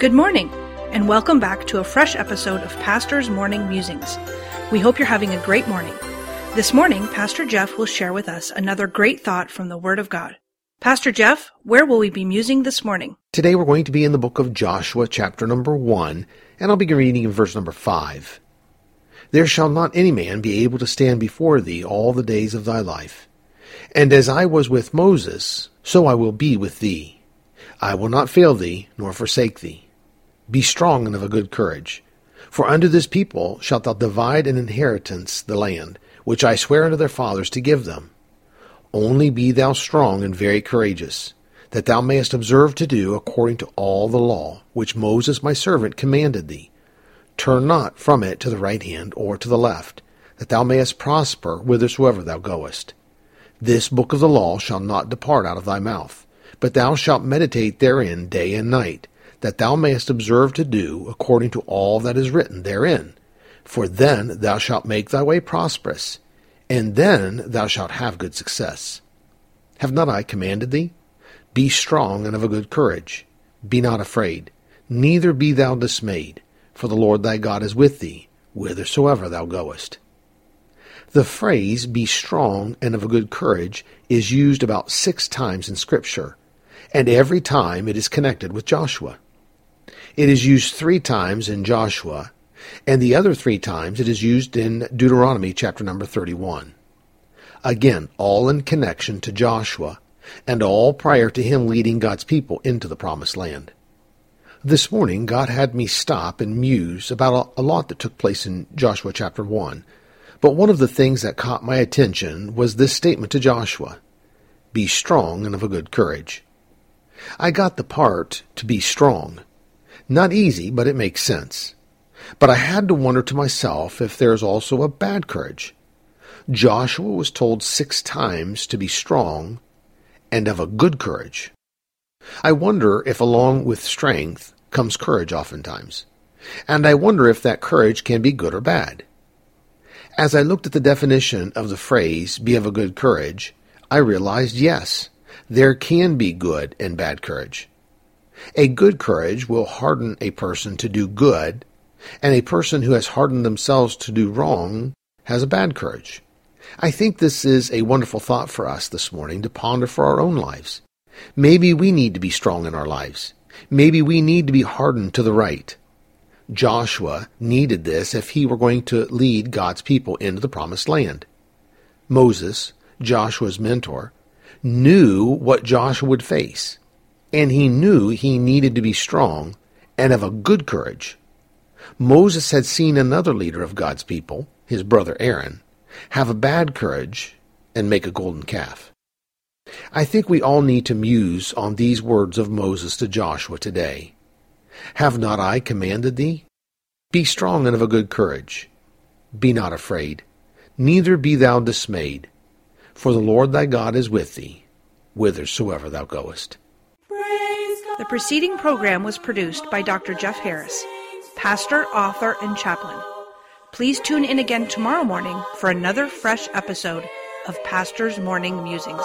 Good morning, and welcome back to a fresh episode of Pastor's Morning Musings. We hope you're having a great morning. This morning, Pastor Jeff will share with us another great thought from the Word of God. Pastor Jeff, where will we be musing this morning? Today we're going to be in the book of Joshua, chapter number 1, and I'll begin reading in verse number 5. There shall not any man be able to stand before thee all the days of thy life. And as I was with Moses, so I will be with thee. I will not fail thee, nor forsake thee. Be strong and of a good courage. For unto this people shalt thou divide an inheritance the land, which I swear unto their fathers to give them. Only be thou strong and very courageous, that thou mayest observe to do according to all the law which Moses my servant commanded thee. Turn not from it to the right hand or to the left, that thou mayest prosper whithersoever thou goest. This book of the law shall not depart out of thy mouth, but thou shalt meditate therein day and night that thou mayest observe to do according to all that is written therein. For then thou shalt make thy way prosperous, and then thou shalt have good success. Have not I commanded thee? Be strong and of a good courage. Be not afraid, neither be thou dismayed, for the Lord thy God is with thee, whithersoever thou goest. The phrase, be strong and of a good courage, is used about six times in Scripture, and every time it is connected with Joshua. It is used three times in Joshua, and the other three times it is used in Deuteronomy chapter number 31. Again, all in connection to Joshua, and all prior to him leading God's people into the promised land. This morning, God had me stop and muse about a lot that took place in Joshua chapter 1. But one of the things that caught my attention was this statement to Joshua Be strong and of a good courage. I got the part to be strong, not easy, but it makes sense. But I had to wonder to myself if there's also a bad courage. Joshua was told six times to be strong and of a good courage. I wonder if along with strength comes courage oftentimes. And I wonder if that courage can be good or bad. As I looked at the definition of the phrase, be of a good courage, I realized yes, there can be good and bad courage. A good courage will harden a person to do good, and a person who has hardened themselves to do wrong has a bad courage. I think this is a wonderful thought for us this morning to ponder for our own lives. Maybe we need to be strong in our lives. Maybe we need to be hardened to the right. Joshua needed this if he were going to lead God's people into the promised land. Moses, Joshua's mentor, knew what Joshua would face and he knew he needed to be strong and of a good courage. Moses had seen another leader of God's people, his brother Aaron, have a bad courage and make a golden calf. I think we all need to muse on these words of Moses to Joshua today. Have not I commanded thee? Be strong and of a good courage. Be not afraid, neither be thou dismayed, for the Lord thy God is with thee, whithersoever thou goest. The preceding program was produced by Dr. Jeff Harris, pastor, author, and chaplain. Please tune in again tomorrow morning for another fresh episode of Pastor's Morning Musings.